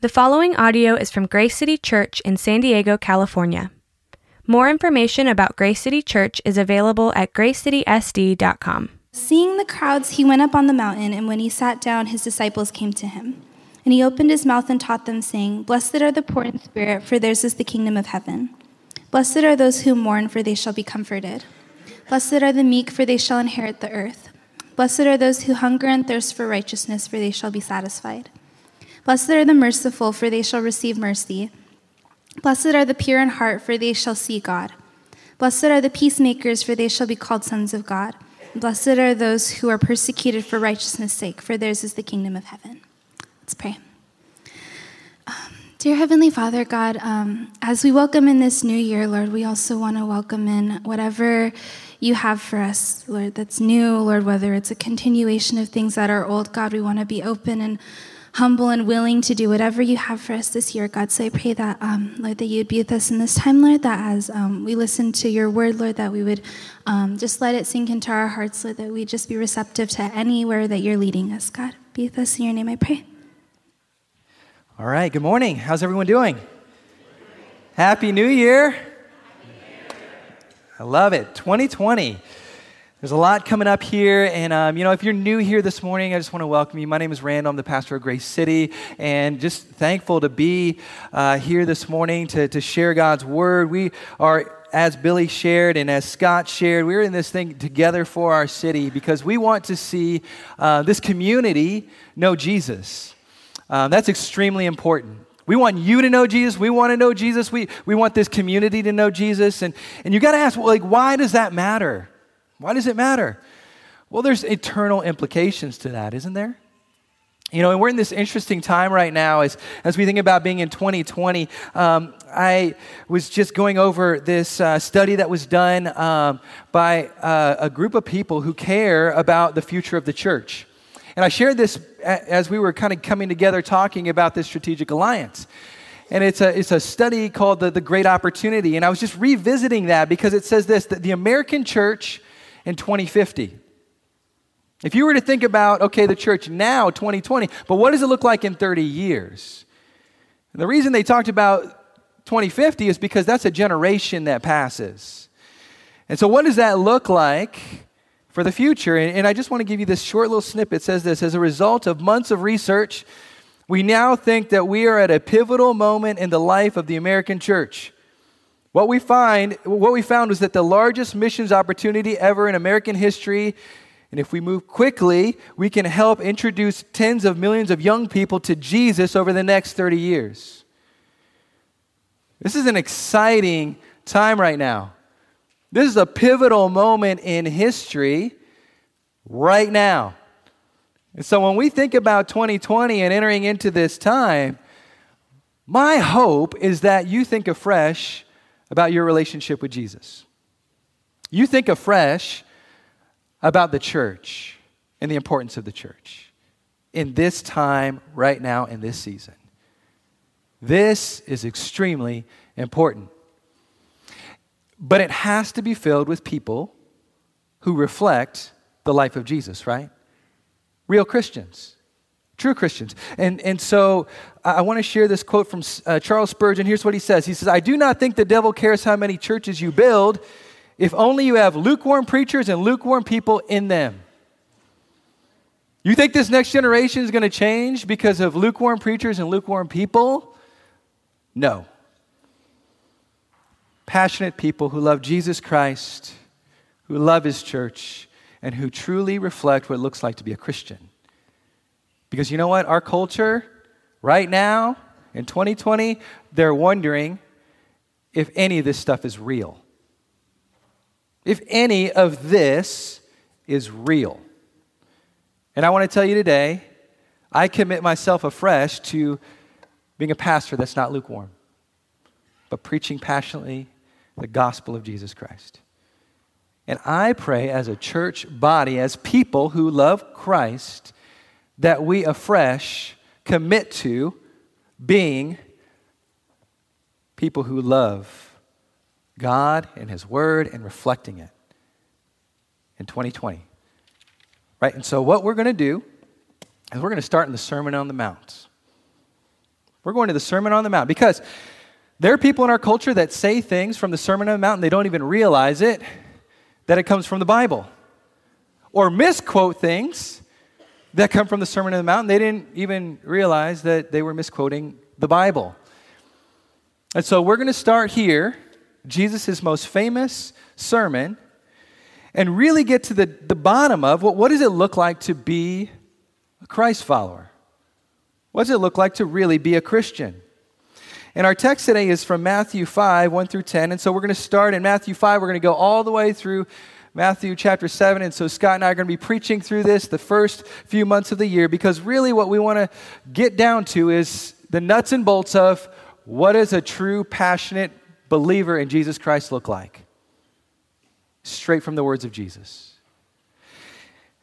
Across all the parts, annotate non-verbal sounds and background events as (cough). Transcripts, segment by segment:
The following audio is from Grace City Church in San Diego, California. More information about Grace City Church is available at gracecitysd.com. Seeing the crowds, he went up on the mountain, and when he sat down, his disciples came to him. And he opened his mouth and taught them, saying, Blessed are the poor in spirit, for theirs is the kingdom of heaven. Blessed are those who mourn, for they shall be comforted. Blessed are the meek, for they shall inherit the earth. Blessed are those who hunger and thirst for righteousness, for they shall be satisfied. Blessed are the merciful, for they shall receive mercy. Blessed are the pure in heart, for they shall see God. Blessed are the peacemakers, for they shall be called sons of God. Blessed are those who are persecuted for righteousness' sake, for theirs is the kingdom of heaven. Let's pray. Um, dear Heavenly Father, God, um, as we welcome in this new year, Lord, we also want to welcome in whatever you have for us, Lord, that's new, Lord, whether it's a continuation of things that are old, God, we want to be open and humble and willing to do whatever you have for us this year, God. So I pray that, um, Lord, that you'd be with us in this time, Lord, that as um, we listen to your word, Lord, that we would um, just let it sink into our hearts, Lord, that we just be receptive to anywhere that you're leading us, God. Be with us in your name, I pray. All right, good morning. How's everyone doing? Happy New Year. I love it. 2020. There's a lot coming up here, and um, you know, if you're new here this morning, I just want to welcome you. My name is Randall. I'm the pastor of Grace City, and just thankful to be uh, here this morning to, to share God's word. We are as Billy shared and as Scott shared, we're in this thing together for our city because we want to see uh, this community know Jesus. Um, that's extremely important. We want you to know Jesus. We want to know Jesus. We, we want this community to know Jesus. And, and you got to ask, like, why does that matter? Why does it matter? Well, there's eternal implications to that, isn't there? You know, and we're in this interesting time right now as, as we think about being in 2020. Um, I was just going over this uh, study that was done um, by uh, a group of people who care about the future of the church. And I shared this as we were kind of coming together talking about this strategic alliance. And it's a, it's a study called the, the Great Opportunity. And I was just revisiting that because it says this that the American church in 2050. If you were to think about, okay, the church now, 2020, but what does it look like in 30 years? And the reason they talked about 2050 is because that's a generation that passes. And so, what does that look like for the future? And, and I just want to give you this short little snippet. It says this As a result of months of research, we now think that we are at a pivotal moment in the life of the American church. What we find, what we found was that the largest missions opportunity ever in American history, and if we move quickly, we can help introduce tens of millions of young people to Jesus over the next 30 years. This is an exciting time right now. This is a pivotal moment in history right now. And so when we think about 2020 and entering into this time, my hope is that you think afresh about your relationship with Jesus. You think afresh about the church and the importance of the church in this time, right now, in this season. This is extremely important. But it has to be filled with people who reflect the life of Jesus, right? Real Christians. True Christians. And, and so I want to share this quote from uh, Charles Spurgeon. Here's what he says He says, I do not think the devil cares how many churches you build if only you have lukewarm preachers and lukewarm people in them. You think this next generation is going to change because of lukewarm preachers and lukewarm people? No. Passionate people who love Jesus Christ, who love his church, and who truly reflect what it looks like to be a Christian. Because you know what? Our culture, right now, in 2020, they're wondering if any of this stuff is real. If any of this is real. And I want to tell you today, I commit myself afresh to being a pastor that's not lukewarm, but preaching passionately the gospel of Jesus Christ. And I pray as a church body, as people who love Christ, that we afresh commit to being people who love God and His Word and reflecting it in 2020. Right? And so, what we're going to do is we're going to start in the Sermon on the Mount. We're going to the Sermon on the Mount because there are people in our culture that say things from the Sermon on the Mount and they don't even realize it, that it comes from the Bible. Or misquote things that come from the Sermon on the Mount they didn't even realize that they were misquoting the Bible. And so we're going to start here, Jesus' most famous sermon, and really get to the, the bottom of what, what does it look like to be a Christ follower? What does it look like to really be a Christian? And our text today is from Matthew 5, 1 through 10. And so we're going to start in Matthew 5. We're going to go all the way through Matthew chapter 7. And so Scott and I are going to be preaching through this the first few months of the year because really what we want to get down to is the nuts and bolts of what does a true, passionate believer in Jesus Christ look like? Straight from the words of Jesus.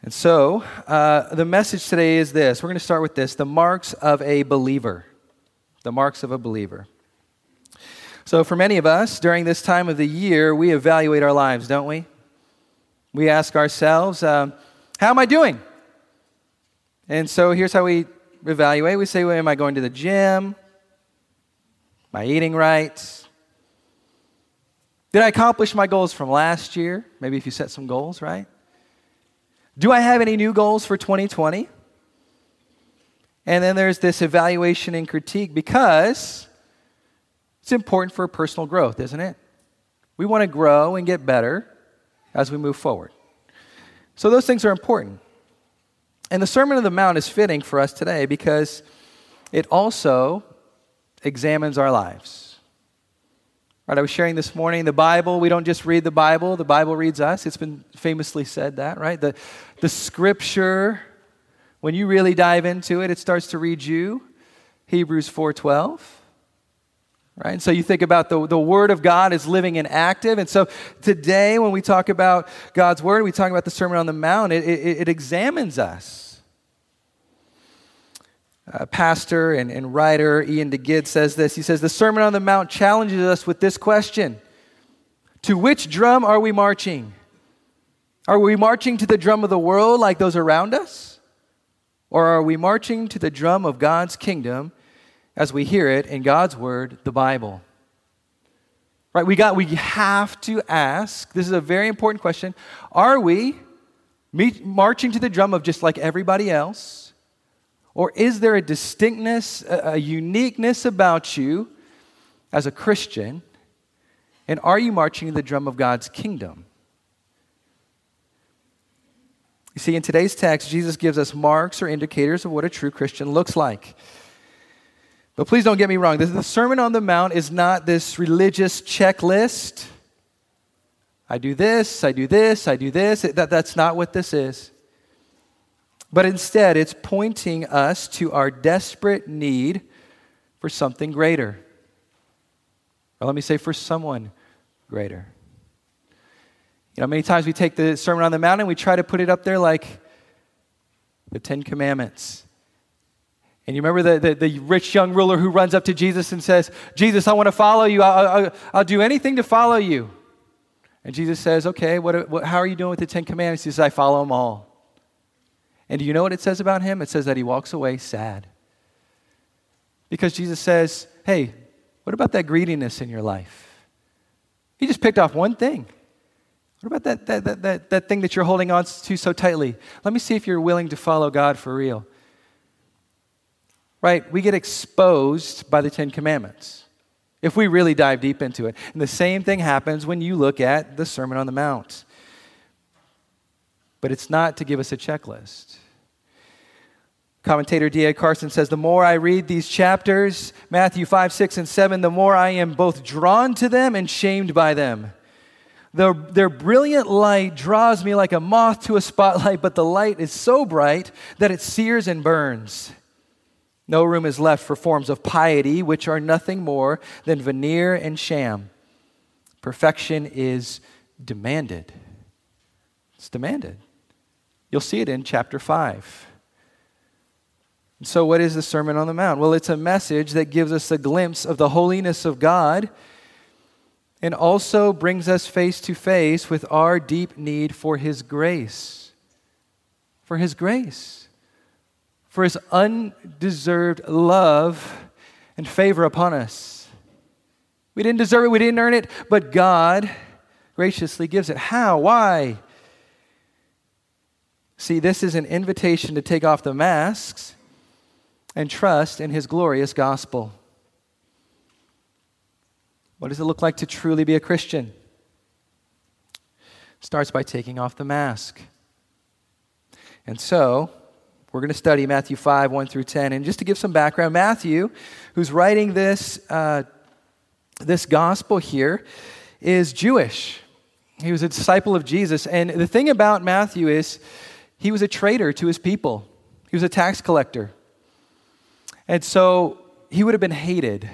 And so, uh, the message today is this. We're going to start with this the marks of a believer the marks of a believer. So, for many of us, during this time of the year, we evaluate our lives, don't we? We ask ourselves, uh, How am I doing? And so, here's how we evaluate we say, well, Am I going to the gym? Am I eating right? Did I accomplish my goals from last year? Maybe if you set some goals, right? Do I have any new goals for 2020? And then there's this evaluation and critique because it's important for personal growth, isn't it? We want to grow and get better as we move forward. So those things are important. And the Sermon on the Mount is fitting for us today because it also examines our lives. Right, I was sharing this morning the Bible, we don't just read the Bible, the Bible reads us. It's been famously said that, right? The, the scripture when you really dive into it, it starts to read you. Hebrews 4:12. Right? And so you think about the, the Word of God is living and active. And so today, when we talk about God's Word, we talk about the Sermon on the Mount, it, it, it examines us. Uh, pastor and, and writer Iain Duguid says this. He says, The Sermon on the Mount challenges us with this question To which drum are we marching? Are we marching to the drum of the world like those around us? Or are we marching to the drum of God's kingdom as we hear it in God's word, the Bible? Right? We got we have to ask. This is a very important question. Are we marching to the drum of just like everybody else? Or is there a distinctness, a uniqueness about you as a Christian? And are you marching to the drum of God's kingdom? You see, in today's text, Jesus gives us marks or indicators of what a true Christian looks like. But please don't get me wrong. The Sermon on the Mount is not this religious checklist. I do this, I do this, I do this. That, that's not what this is. But instead, it's pointing us to our desperate need for something greater. Or let me say, for someone greater. You know, many times we take the Sermon on the Mount and we try to put it up there like the Ten Commandments. And you remember the, the, the, rich young ruler who runs up to Jesus and says, Jesus, I want to follow you. I'll, I'll, I'll do anything to follow you. And Jesus says, Okay, what, what, how are you doing with the Ten Commandments? He says, I follow them all. And do you know what it says about him? It says that he walks away sad. Because Jesus says, Hey, what about that greediness in your life? He just picked off one thing. What about that, that, that, that, that thing that you're holding on to so tightly? Let me see if you're willing to follow God for real. Right? We get exposed by the Ten Commandments if we really dive deep into it. And the same thing happens when you look at the Sermon on the Mount. But it's not to give us a checklist. Commentator D.A. Carson says, The more I read these chapters, Matthew 5, 6, and 7, the more I am both drawn to them and shamed by them. Their, their brilliant light draws me like a moth to a spotlight, but the light is so bright that it sears and burns. No room is left for forms of piety, which are nothing more than veneer and sham. Perfection is demanded. It's demanded. You'll see it in chapter 5. So, what is the Sermon on the Mount? Well, it's a message that gives us a glimpse of the holiness of God and also brings us face to face with our deep need for His grace. For His grace. For His undeserved love and favor upon us. We didn't deserve it, we didn't earn it, but God graciously gives it. How? Why? See, this is an invitation to take off the masks and trust in His glorious gospel. What does it look like to truly be a Christian? Starts by taking off the mask. And so, we're going to study Matthew 5, 1 through 10. And just to give some background, Matthew, who's writing this, uh, this gospel here, is Jewish. He was a disciple of Jesus. And the thing about Matthew is he was a traitor to his people, he was a tax collector. And so he would have been hated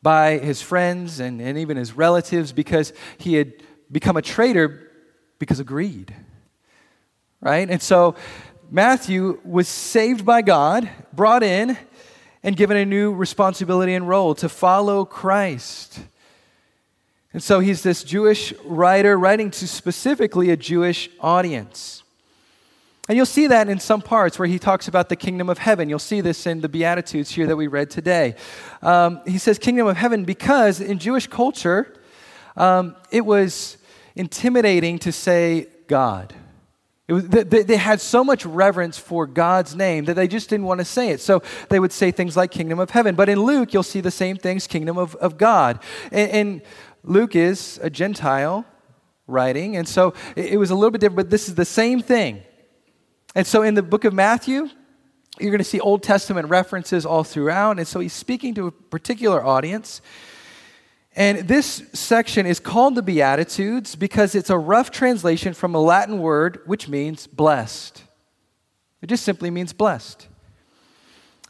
by his friends and, and even his relatives because he had become a traitor because of greed. Right? And so Matthew was saved by God, brought in, and given a new responsibility and role to follow Christ. And so he's this Jewish writer writing to specifically a Jewish audience. And you'll see that in some parts where he talks about the kingdom of heaven. You'll see this in the Beatitudes here that we read today. Um, he says kingdom of heaven because in Jewish culture, um, it was intimidating to say God. Was, they, they had so much reverence for God's name that they just didn't want to say it. So they would say things like kingdom of heaven. But in Luke, you'll see the same things kingdom of, of God. And, and Luke is a Gentile writing. And so it, it was a little bit different, but this is the same thing. And so in the book of Matthew, you're going to see Old Testament references all throughout. And so he's speaking to a particular audience. And this section is called the Beatitudes because it's a rough translation from a Latin word which means blessed. It just simply means blessed.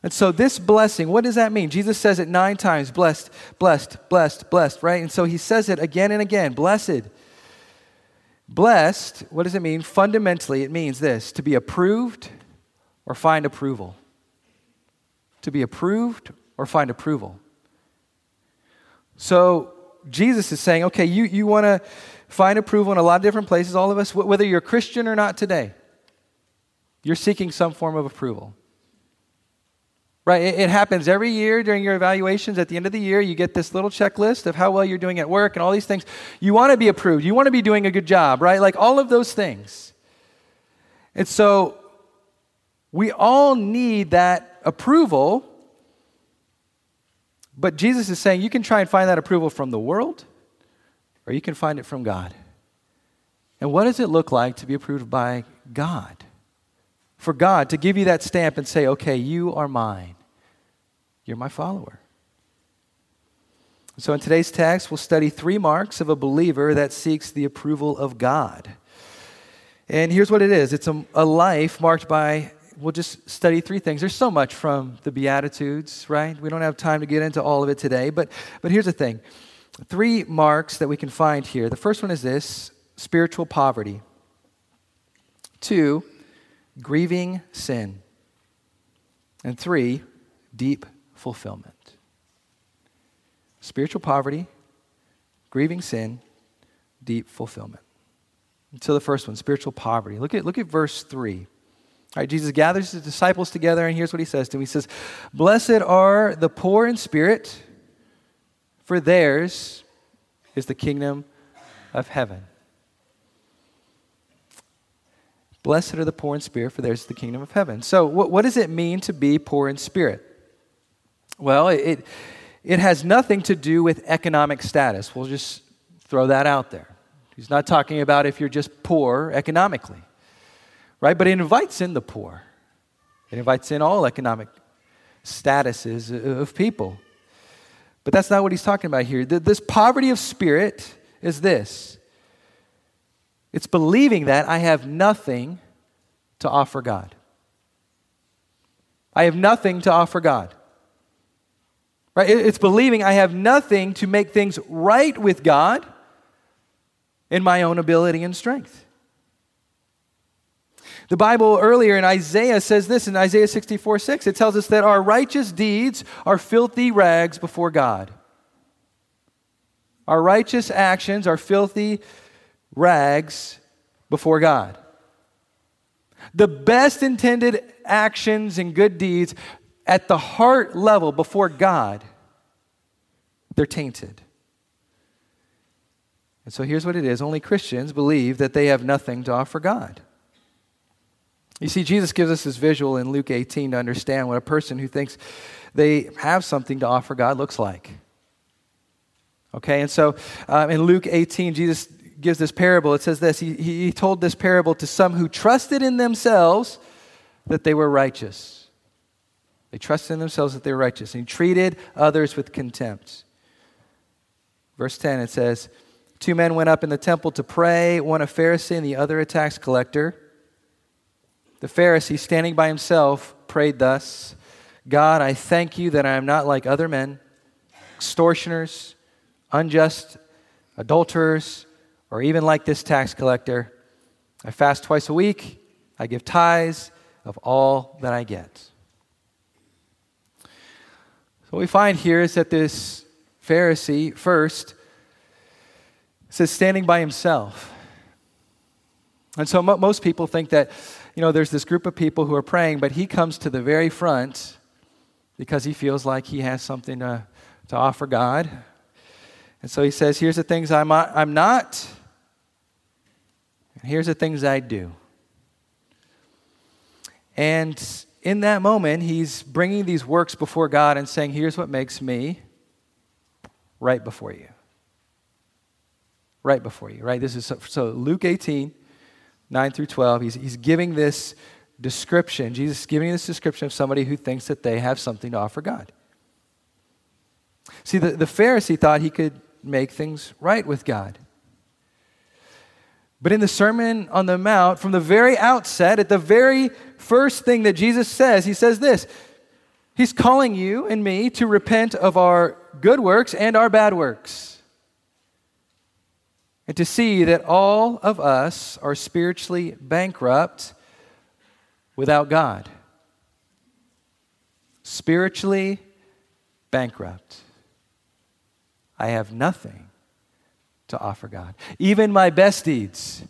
And so, this blessing, what does that mean? Jesus says it nine times blessed, blessed, blessed, blessed, right? And so he says it again and again blessed. Blessed, what does it mean? Fundamentally, it means this to be approved or find approval. To be approved or find approval. So Jesus is saying, okay, you, you want to find approval in a lot of different places, all of us, whether you're Christian or not today, you're seeking some form of approval. Right? It, it, happens every year during your evaluations. At the end of the year, you get this little checklist of how well you're doing at work and all these things. You want to be approved. You want to be doing a good job, right? Like all of those things. And so we all need that approval but Jesus is saying you can try and find that approval from the world, or you can find it from God. And what does it look like to be approved by God? For God to give you that stamp and say, okay, you are mine, you're my follower. So, in today's text, we'll study three marks of a believer that seeks the approval of God. And here's what it is it's a, a life marked by we'll just study three things. There's so much from the Beatitudes, right? We don't have time to get into all of it today, but, but here's the thing three marks that we can find here. The first one is this spiritual poverty, two, grieving sin, and three, deep fulfillment. Spiritual poverty, grieving sin, deep fulfillment. so the first one, spiritual poverty. Look at, look at verse 3. Jesus gathers his disciples together, and here's what he says to them He says, Blessed are the poor in spirit, for theirs is the kingdom of heaven. Blessed are the poor in spirit, for theirs is the kingdom of heaven. So, what, what does it mean to be poor in spirit? Well, it, it has nothing to do with economic status. We'll just throw that out there. He's not talking about if you're just poor economically right? But it invites in the poor, it invites in all economic statuses of people. But that's not what he's talking about here. This poverty of spirit is this it's believing that I have nothing to offer God. I have nothing to offer God. Right? It's believing I have nothing to make things right with God in my own ability and strength. The Bible earlier in Isaiah says this in Isaiah 64 6. It tells us that our righteous deeds are filthy rags before God. Our righteous actions are filthy rags before God. The best intended actions and good deeds, at the heart level before God, they're tainted. And so here's what it is only Christians believe that they have nothing to offer God. You see, Jesus gives us this visual in Luke 18 to understand what a person who thinks they have something to offer God looks like. Okay, and so um, in Luke 18, Jesus gives this parable. It says this he, he told this parable to some who trusted in themselves that they were righteous. They trusted in themselves that they were righteous, and treated others with contempt. Verse 10, it says, Two men went up in the temple to pray, one a Pharisee and the other a tax collector. The Pharisee, standing by himself, prayed thus God, I thank you that I am not like other men, extortioners, unjust, adulterers, or even like this tax collector. I fast twice a week, I give tithes of all that I get. So, what we find here is that this Pharisee, first, says standing by himself. And so mo- most people think that, you know, there's this group of people who are praying, but he comes to the very front because he feels like he has something to, to offer God. And so he says, Here's the things I'm, I'm not, and here's the things I do. And in that moment, he's bringing these works before God and saying, Here's what makes me right before you right before you, right? This is so, so Luke 18, 9 through 12. He's, he's giving this description. Jesus is giving this description of somebody who thinks that they have something to offer God. See, the, the Pharisee thought he could make things right with God. But in the Sermon on the Mount, from the very outset, at the very first thing that Jesus says, he says this He's calling you and me to repent of our good works and our bad works and to see that all of us are spiritually bankrupt without God. Spiritually bankrupt. I have nothing to offer God. Even my best deeds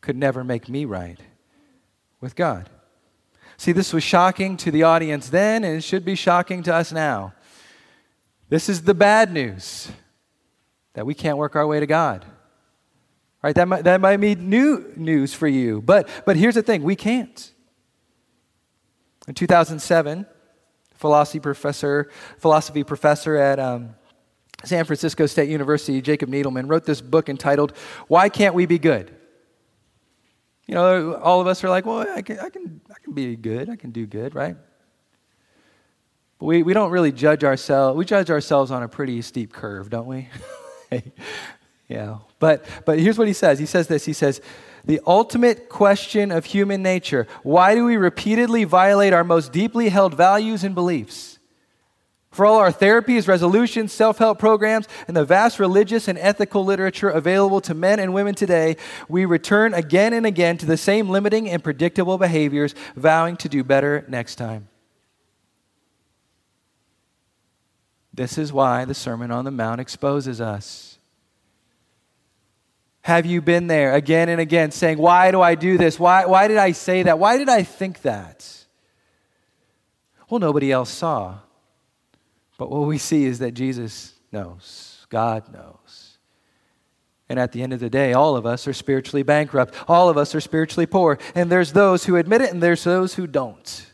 could never make me right with God. See, this was shocking to the audience then, and it should be shocking to us now. This is the bad news that we can't work our way to God. Right? That might, that might be new news for you. But, but here's the thing we can't. In 2007, philosophy professor, philosophy professor at um, San Francisco State University, Jacob Needleman, wrote this book entitled, Why Can't We Be Good? You know, all of us are like, well, I can, I can, I can be good. I can do good, right? But we, we don't really judge ourselves. We judge ourselves on a pretty steep curve, don't we? (laughs) Yeah. But, but here's what he says. He says this. He says, the ultimate question of human nature why do we repeatedly violate our most deeply held values and beliefs? For all our therapies, resolutions, self help programs, and the vast religious and ethical literature available to men and women today, we return again and again to the same limiting and predictable behaviors, vowing to do better next time. This is why the Sermon on the Mount exposes us. Have you been there again and again saying, Why do I do this? Why, why did I say that? Why did I think that? Well, nobody else saw. But what we see is that Jesus knows, God knows. And at the end of the day, all of us are spiritually bankrupt. All of us are spiritually poor. And there's those who admit it and there's those who don't.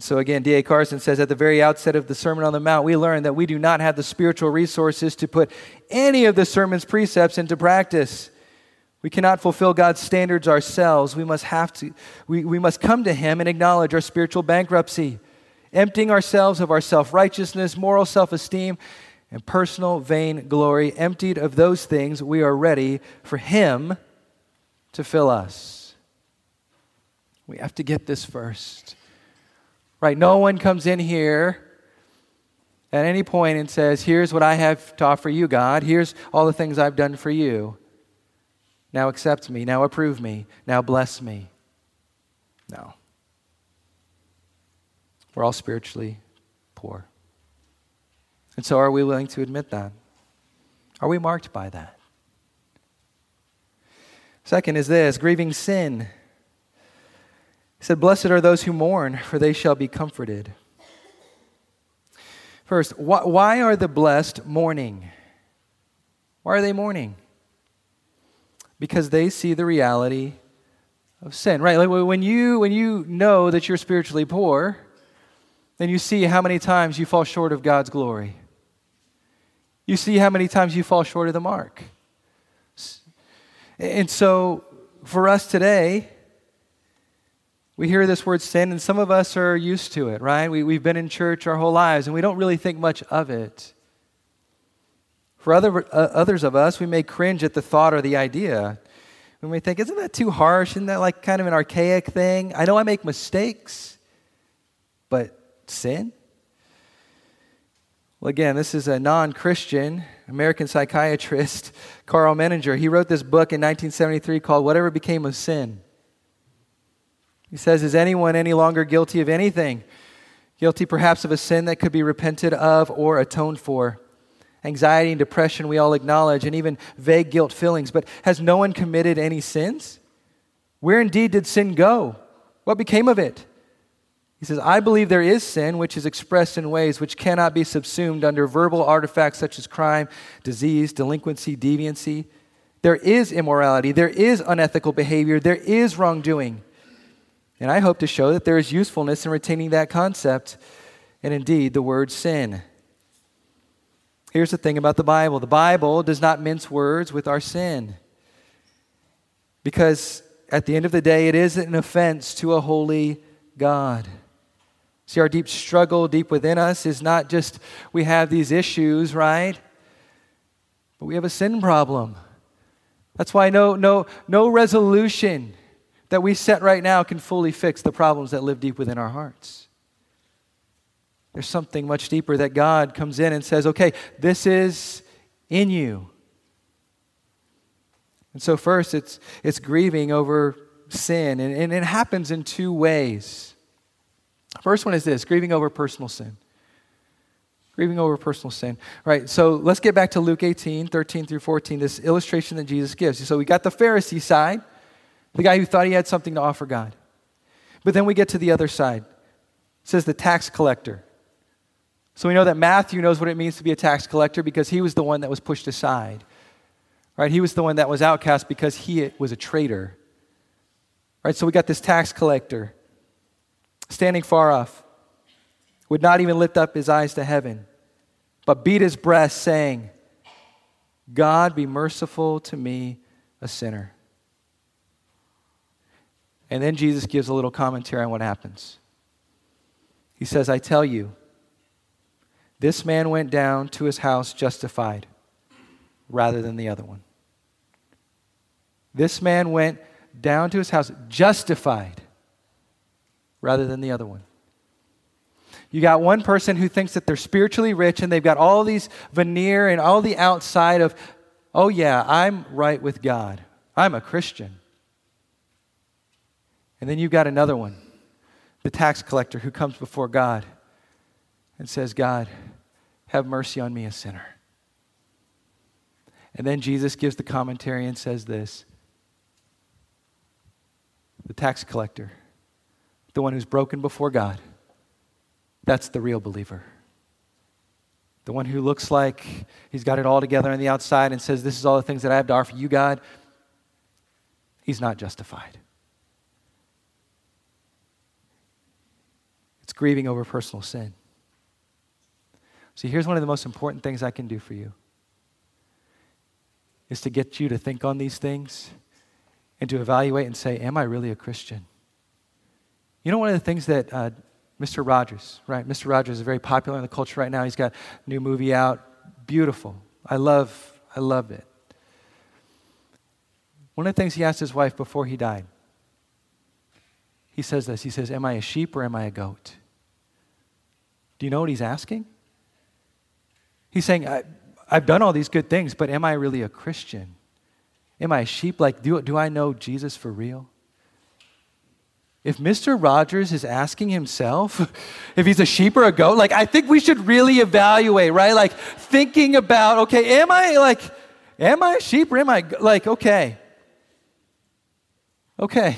So again, D.A. Carson says at the very outset of the Sermon on the Mount, we learn that we do not have the spiritual resources to put any of the sermon's precepts into practice. We cannot fulfill God's standards ourselves. We must have to, we, we must come to Him and acknowledge our spiritual bankruptcy, emptying ourselves of our self righteousness, moral self esteem, and personal vain glory. Emptied of those things, we are ready for Him to fill us. We have to get this first. Right? No one comes in here at any point and says, Here's what I have to offer you, God. Here's all the things I've done for you. Now accept me. Now approve me. Now bless me. No. We're all spiritually poor. And so, are we willing to admit that? Are we marked by that? Second is this grieving sin. He said, Blessed are those who mourn, for they shall be comforted. First, wh- why are the blessed mourning? Why are they mourning? Because they see the reality of sin, right? Like when you, when you know that you're spiritually poor, then you see how many times you fall short of God's glory. You see how many times you fall short of the mark. And so, for us today, we hear this word sin, and some of us are used to it, right? We, we've been in church our whole lives, and we don't really think much of it. For other, uh, others of us, we may cringe at the thought or the idea. We may think, isn't that too harsh? Isn't that like kind of an archaic thing? I know I make mistakes, but sin? Well, again, this is a non Christian American psychiatrist, Karl Menninger. He wrote this book in 1973 called Whatever Became of Sin. He says, Is anyone any longer guilty of anything? Guilty perhaps of a sin that could be repented of or atoned for. Anxiety and depression we all acknowledge, and even vague guilt feelings. But has no one committed any sins? Where indeed did sin go? What became of it? He says, I believe there is sin which is expressed in ways which cannot be subsumed under verbal artifacts such as crime, disease, delinquency, deviancy. There is immorality, there is unethical behavior, there is wrongdoing. And I hope to show that there is usefulness in retaining that concept and indeed the word sin. Here's the thing about the Bible the Bible does not mince words with our sin. Because at the end of the day, it is an offense to a holy God. See, our deep struggle deep within us is not just we have these issues, right? But we have a sin problem. That's why no, no, no resolution that we set right now can fully fix the problems that live deep within our hearts. There's something much deeper that God comes in and says, okay, this is in you. And so, first, it's, it's grieving over sin, and, and it happens in two ways. First one is this grieving over personal sin. Grieving over personal sin. Right, so let's get back to Luke 18, 13 through 14, this illustration that Jesus gives. So we got the Pharisee side, the guy who thought he had something to offer God. But then we get to the other side. It says the tax collector. So we know that Matthew knows what it means to be a tax collector because he was the one that was pushed aside. Right? He was the one that was outcast because he was a traitor. Right? So we got this tax collector standing far off, would not even lift up his eyes to heaven, but beat his breast, saying, God be merciful to me, a sinner. And then Jesus gives a little commentary on what happens. He says, I tell you, this man went down to his house justified rather than the other one. This man went down to his house justified rather than the other one. You got one person who thinks that they're spiritually rich and they've got all these veneer and all the outside of, oh, yeah, I'm right with God. I'm a Christian. And then you've got another one, the tax collector who comes before God and says, God, have mercy on me, a sinner. And then Jesus gives the commentary and says this the tax collector, the one who's broken before God, that's the real believer. The one who looks like he's got it all together on the outside and says, This is all the things that I have to offer you, God, he's not justified. It's grieving over personal sin. See, here's one of the most important things I can do for you is to get you to think on these things and to evaluate and say, Am I really a Christian? You know, one of the things that uh, Mr. Rogers, right? Mr. Rogers is very popular in the culture right now. He's got a new movie out. Beautiful. I love, I love it. One of the things he asked his wife before he died, he says this. He says, Am I a sheep or am I a goat? Do you know what he's asking? He's saying, I, have done all these good things, but am I really a Christian? Am I a sheep? Like, do, do I know Jesus for real? If Mr. Rogers is asking himself (laughs) if he's a sheep or a goat, like, I think we should really evaluate, right? Like, thinking about, okay, am I like, am I a sheep or am I, like, okay. Okay.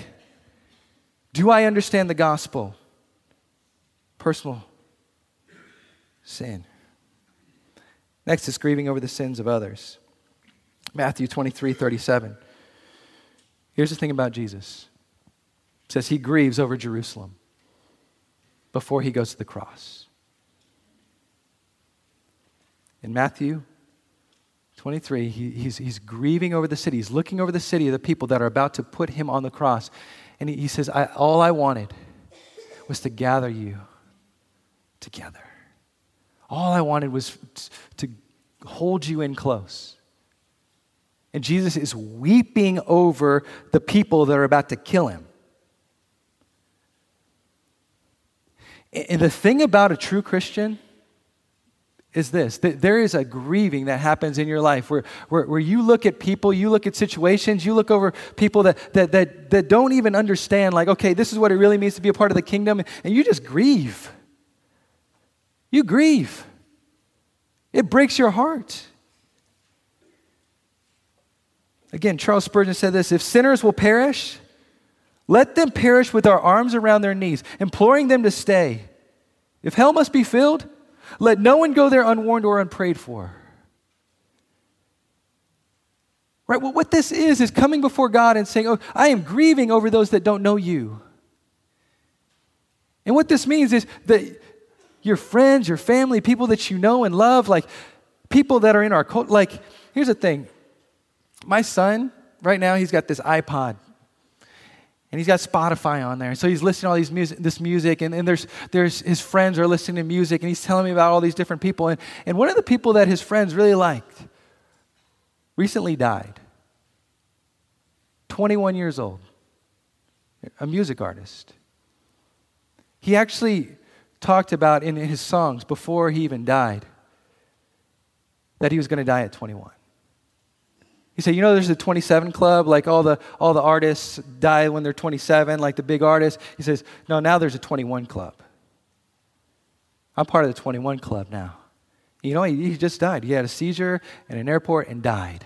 Do I understand the gospel? Personal sin. Next is grieving over the sins of others. Matthew 23 37. Here's the thing about Jesus it says he grieves over Jerusalem before he goes to the cross. In Matthew 23, he, he's, he's grieving over the city. He's looking over the city of the people that are about to put him on the cross. And he, he says, All I wanted was to gather you together. All I wanted was to hold you in close. And Jesus is weeping over the people that are about to kill him. And the thing about a true Christian is this that there is a grieving that happens in your life where, where, where you look at people, you look at situations, you look over people that, that, that, that don't even understand, like, okay, this is what it really means to be a part of the kingdom, and you just grieve. You grieve. It breaks your heart. Again, Charles Spurgeon said this if sinners will perish, let them perish with our arms around their knees, imploring them to stay. If hell must be filled, let no one go there unwarned or unprayed for. Right? Well, what this is, is coming before God and saying, Oh, I am grieving over those that don't know you. And what this means is that your friends, your family, people that you know and love, like people that are in our cult, like, here's the thing. My son, right now, he's got this iPod and he's got Spotify on there. So he's listening to all these music, this music, and, and there's, there's his friends are listening to music, and he's telling me about all these different people. And, and one of the people that his friends really liked recently died. 21 years old, a music artist. He actually talked about in his songs before he even died that he was going to die at 21. He said, you know, there's a 27 club, like all the, all the artists die when they're 27, like the big artists. He says, no, now there's a 21 club. I'm part of the 21 club now. You know, he, he just died. He had a seizure in an airport and died.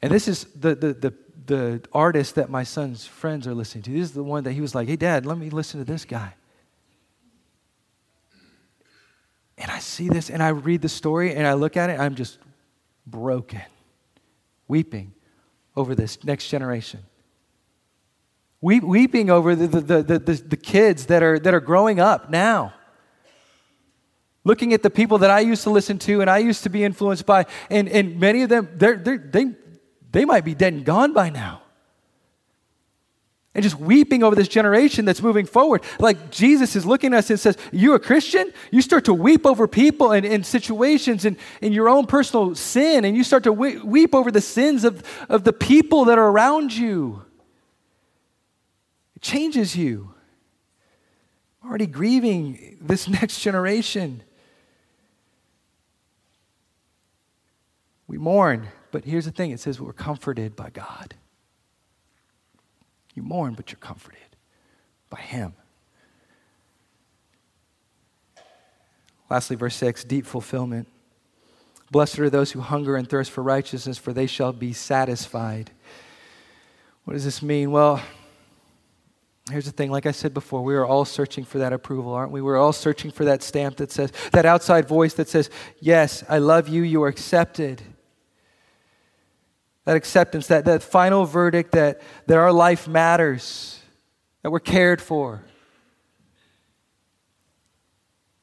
And this is the, the, the, the artist that my son's friends are listening to. This is the one that he was like, hey, dad, let me listen to this guy. And I see this and I read the story and I look at it, I'm just broken, weeping over this next generation. Weep, weeping over the, the, the, the, the kids that are, that are growing up now. Looking at the people that I used to listen to and I used to be influenced by, and, and many of them, they're, they're, they, they might be dead and gone by now and just weeping over this generation that's moving forward. Like Jesus is looking at us and says, You a Christian? You start to weep over people and, and situations and in your own personal sin, and you start to we- weep over the sins of, of the people that are around you. It changes you. I'm already grieving this (laughs) next generation. We mourn, but here's the thing it says we're comforted by God. You mourn, but you're comforted by Him. Lastly, verse 6 deep fulfillment. Blessed are those who hunger and thirst for righteousness, for they shall be satisfied. What does this mean? Well, here's the thing like I said before, we are all searching for that approval, aren't we? We're all searching for that stamp that says, that outside voice that says, Yes, I love you, you are accepted that acceptance, that, that final verdict that, that our life matters, that we're cared for.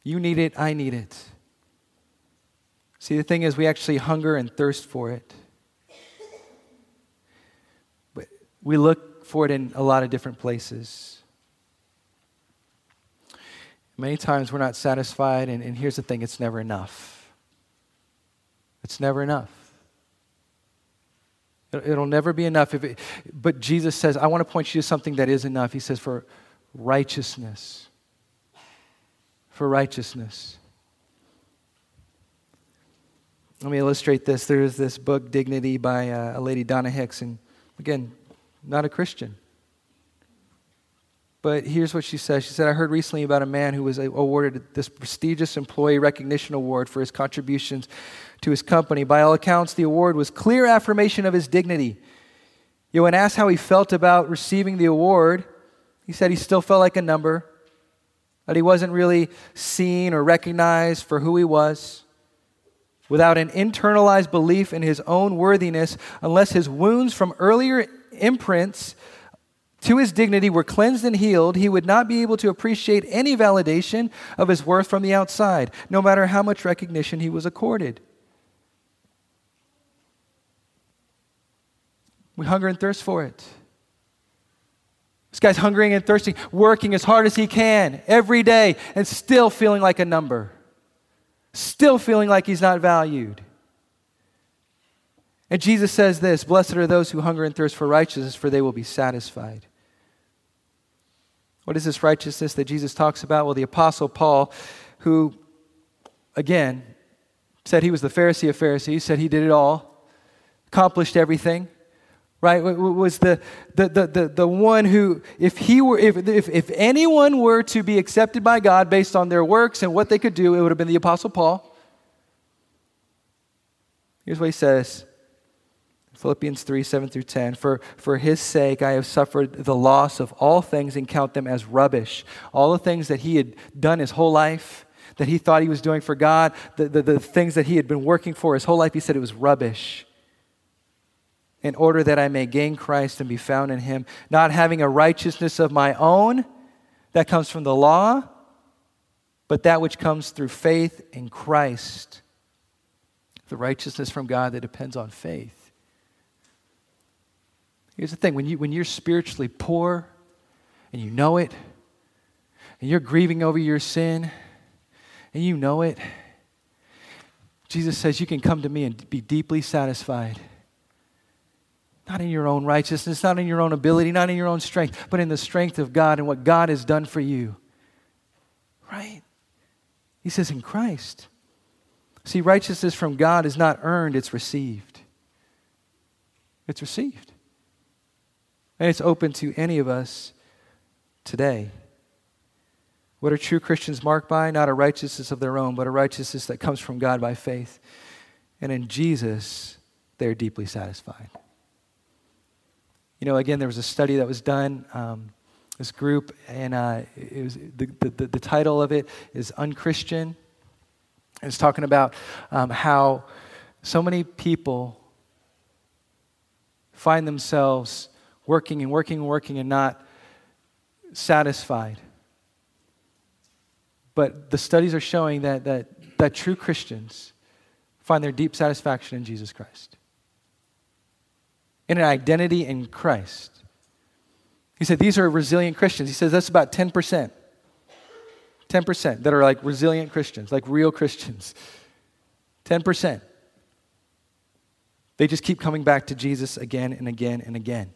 You need it, I need it. See, the thing is, we actually hunger and thirst for it. But we look for it in a lot of different places. Many times we're not satisfied, and, and here's the thing it's never enough. It's never enough. It'll never be enough. It, but Jesus says, I want to point you to something that is enough. He says, for righteousness. For righteousness. Let me illustrate this. There's this book, Dignity, by uh, a lady, Donna Hicks. And again, not a Christian. But here's what she says. She said, I heard recently about a man who was awarded this prestigious employee recognition award for his contributions to his company. By all accounts, the award was clear affirmation of his dignity. You know, when asked how he felt about receiving the award, he said he still felt like a number, that he wasn't really seen or recognized for who he was. Without an internalized belief in his own worthiness, unless his wounds from earlier imprints to his dignity were cleansed and healed, he would not be able to appreciate any validation of his worth from the outside, no matter how much recognition he was accorded. We hunger and thirst for it. This guy's hungering and thirsting, working as hard as he can every day, and still feeling like a number, still feeling like he's not valued. And Jesus says this Blessed are those who hunger and thirst for righteousness, for they will be satisfied. What is this righteousness that Jesus talks about? Well, the Apostle Paul, who, again, said he was the Pharisee of Pharisees, said he did it all, accomplished everything, right? Was the, the, the, the, the one who, if, he were, if, if, if anyone were to be accepted by God based on their works and what they could do, it would have been the Apostle Paul. Here's what he says Philippians 3 7 through 10. For, for his sake, I have suffered the loss of all things and count them as rubbish. All the things that he had done his whole life, that he thought he was doing for God, the, the, the things that he had been working for his whole life, he said it was rubbish. In order that I may gain Christ and be found in him, not having a righteousness of my own that comes from the law, but that which comes through faith in Christ. The righteousness from God that depends on faith. Here's the thing when, you, when you're spiritually poor and you know it, and you're grieving over your sin, and you know it, Jesus says, You can come to me and be deeply satisfied. Not in your own righteousness, not in your own ability, not in your own strength, but in the strength of God and what God has done for you. Right? He says, In Christ. See, righteousness from God is not earned, it's received. It's received. And it's open to any of us today. What are true Christians marked by? Not a righteousness of their own, but a righteousness that comes from God by faith. And in Jesus, they're deeply satisfied. You know, again, there was a study that was done, um, this group, and uh, it was, the, the, the, title of it is Unchristian. It's talking about um, how so many people find themselves working and working and working and not satisfied. But the studies are showing that, that, that true Christians find their deep satisfaction in Jesus Christ, in an identity in Christ. He said these are resilient Christians. He says that's about 10%. 10% that are like resilient Christians, like real Christians. 10%. They just keep coming back to Jesus again and again and again.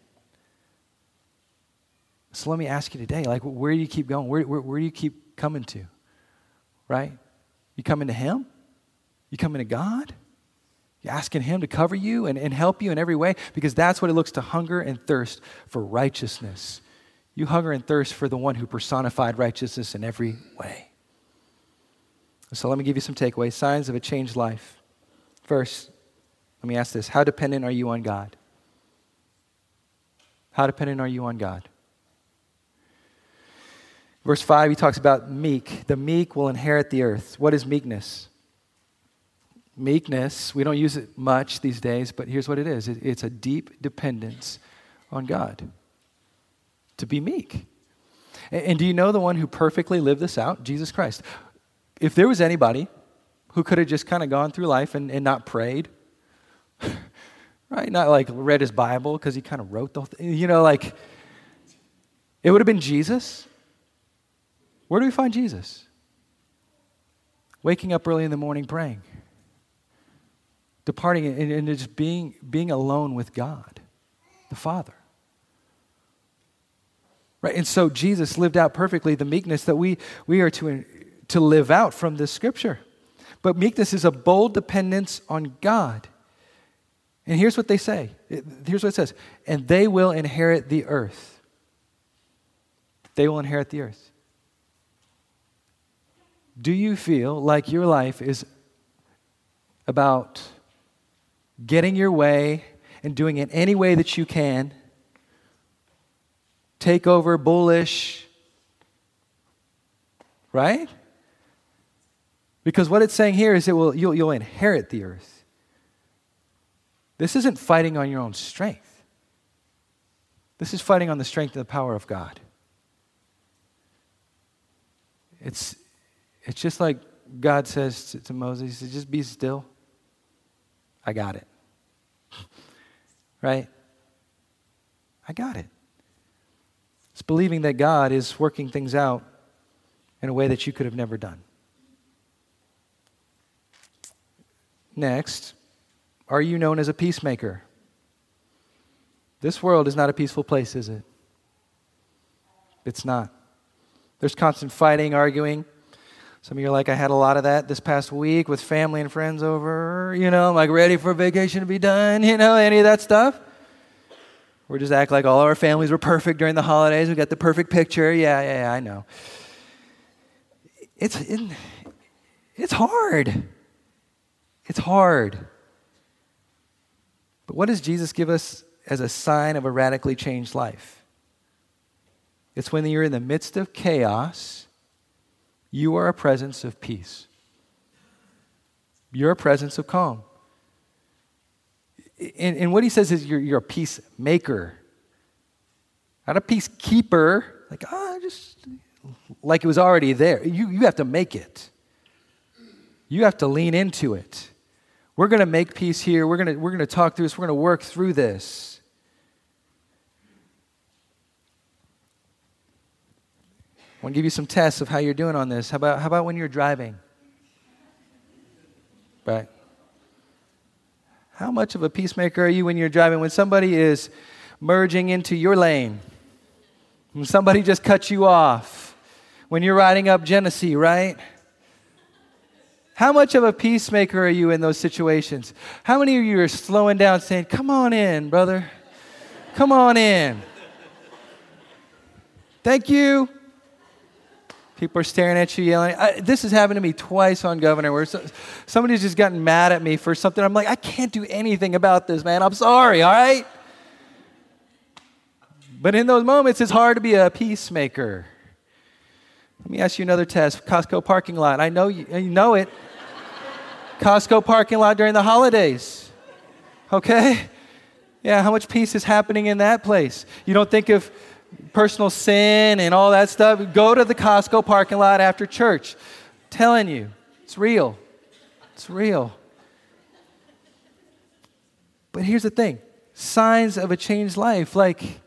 So let me ask you today, like, where do you keep going? Where, where, where do you keep coming to? Right? You coming to Him? You coming to God? You asking Him to cover you and, and help you in every way? Because that's what it looks to hunger and thirst for righteousness. You hunger and thirst for the one who personified righteousness in every way. So let me give you some takeaways signs of a changed life. First, let me ask this How dependent are you on God? How dependent are you on God? Verse 5, he talks about meek. The meek will inherit the earth. What is meekness? Meekness, we don't use it much these days, but here's what it is it's a deep dependence on God. To be meek. And do you know the one who perfectly lived this out? Jesus Christ. If there was anybody who could have just kind of gone through life and, and not prayed, (laughs) right? Not like read his Bible because he kind of wrote the whole thing, you know, like it would have been Jesus. Where do we find Jesus? Waking up early in the morning praying, departing and, and just being, being alone with God, the Father. Right? And so Jesus lived out perfectly the meekness that we, we are to, to live out from this scripture. But meekness is a bold dependence on God. And here's what they say. Here's what it says. And they will inherit the earth. They will inherit the earth. Do you feel like your life is about getting your way and doing it any way that you can take over, bullish. Right? Because what it's saying here is that you'll, you'll inherit the earth. This isn't fighting on your own strength. This is fighting on the strength and the power of God. It's, it's just like God says to, to Moses, he says, just be still. I got it. (laughs) right? I got it. It's believing that God is working things out in a way that you could have never done. Next, are you known as a peacemaker? This world is not a peaceful place, is it? It's not. There's constant fighting, arguing. Some of you are like, I had a lot of that this past week with family and friends over. You know, I'm like ready for vacation to be done. (laughs) You know, any of that stuff? We're just act like all our families were perfect during the holidays. We got the perfect picture. Yeah, yeah, yeah I know. It's, it, it's hard. It's hard. But what does Jesus give us as a sign of a radically changed life? It's when you're in the midst of chaos, you are a presence of peace. You're a presence of calm. And, and what he says is you're, you're a peacemaker, not a peacekeeper. Like, ah, oh, just like it was already there. You, you have to make it. You have to lean into it. We're going to make peace here. We're going we're going to talk through this. We're going to work through this. I want to give you some tests of how you're doing on this. How about, how about when you're driving? Right? How much of a peacemaker are you when you're driving? When somebody is merging into your lane, when somebody just cuts you off, when you're riding up Genesee, right? How much of a peacemaker are you in those situations? How many of you are slowing down saying, Come on in, brother? Come on in. Thank you. People are staring at you, yelling. I, this has happened to me twice on Governor, where so, somebody's just gotten mad at me for something. I'm like, I can't do anything about this, man. I'm sorry, all right? But in those moments, it's hard to be a peacemaker. Let me ask you another test Costco parking lot. I know you, you know it. Costco parking lot during the holidays. Okay? Yeah, how much peace is happening in that place? You don't think of personal sin and all that stuff. Go to the Costco parking lot after church. I'm telling you, it's real. It's real. But here's the thing signs of a changed life, like,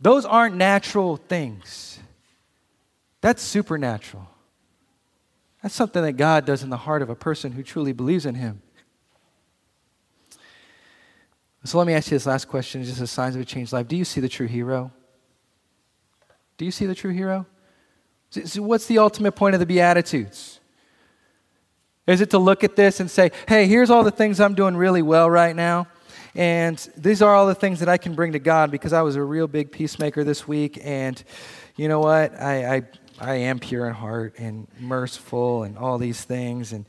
those aren't natural things. That's supernatural. That's something that God does in the heart of a person who truly believes in Him. So let me ask you this last question, just as signs of a changed life. Do you see the true hero? Do you see the true hero? So what's the ultimate point of the Beatitudes? Is it to look at this and say, hey, here's all the things I'm doing really well right now, and these are all the things that I can bring to God because I was a real big peacemaker this week, and you know what? I, I I am pure in heart and merciful and all these things. And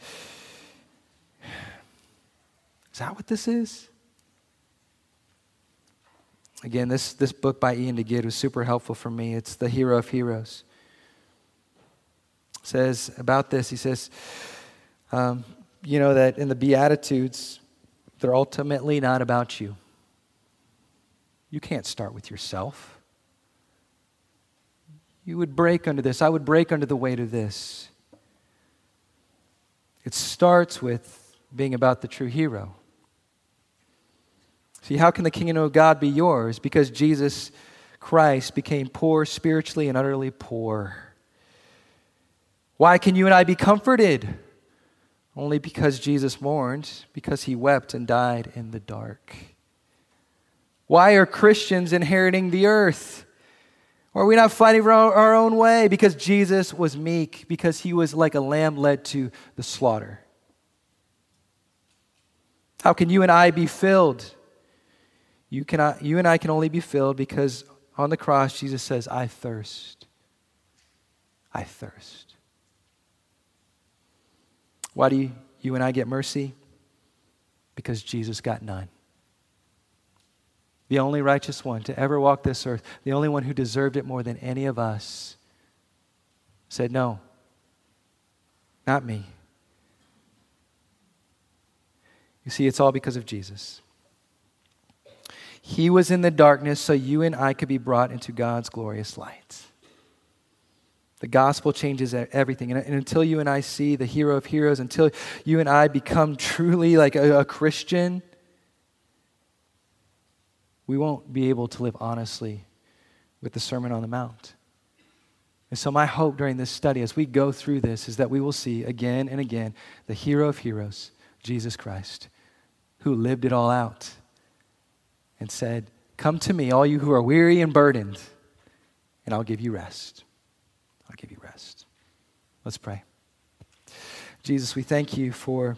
(sighs) is that what this is? Again, this, this book by Iain Duguid was super helpful for me. It's The Hero of Heroes. It says about this, he says, um, you know, that in the Beatitudes, they're ultimately not about you. You can't start with yourself. You would break under this. I would break under the weight of this. It starts with being about the true hero. See, how can the kingdom of God be yours? Because Jesus Christ became poor spiritually and utterly poor. Why can you and I be comforted? Only because Jesus mourned, because he wept and died in the dark. Why are Christians inheriting the earth? Or are we not fighting our own way? Because Jesus was meek, because he was like a lamb led to the slaughter. How can you and I be filled? You, cannot, you and I can only be filled because on the cross, Jesus says, I thirst. I thirst. Why do you, you and I get mercy? Because Jesus got none. the only righteous one to ever walk this earth, the only one who deserved it more than any of us, said, No, not me. You see, it's all because of Jesus. He was in the darkness so you and I could be brought into God's glorious light. The gospel changes everything. And, until you and I see the hero of heroes, until you and I become truly like a, a Christian, we won't be able to live honestly with the Sermon on the Mount. And so, my hope during this study, as we go through this, is that we will see again and again the hero of heroes, Jesus Christ, who lived it all out and said, Come to me, all you who are weary and burdened, and I'll give you rest. I'll give you rest. Let's pray. Jesus, we thank you for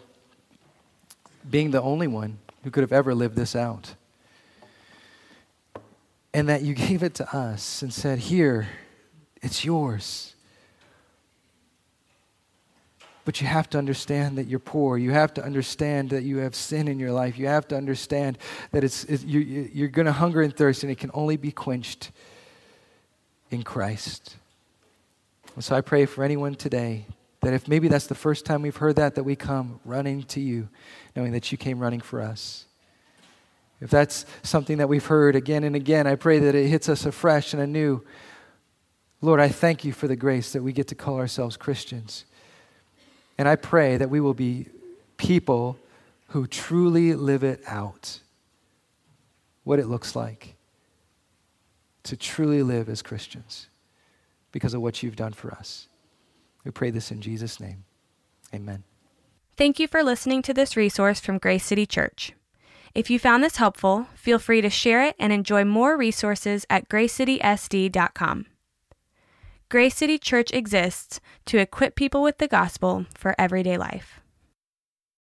being the only one who could have ever lived this out. And that you gave it to us and said, Here, it's yours. But you have to understand that you're poor. You have to understand that you have sin in your life. You have to understand that it's, it's you, you're going to hunger and thirst, and it can only be quenched in Christ. And so I pray for anyone today that if maybe that's the first time we've heard that, that we come running to you, knowing that you came running for us. If that's something that we've heard again and again, I pray that it hits us afresh and anew. Lord, I thank you for the grace that we get to call ourselves Christians. And I pray that we will be people who truly live it out, what it looks like to truly live as Christians because of what you've done for us. We pray this in Jesus' name. Amen. Thank you for listening to this resource from Grace City Church. If you found this helpful, feel free to share it and enjoy more resources at gracecitysd.com. Grace City Church exists to equip people with the gospel for everyday life.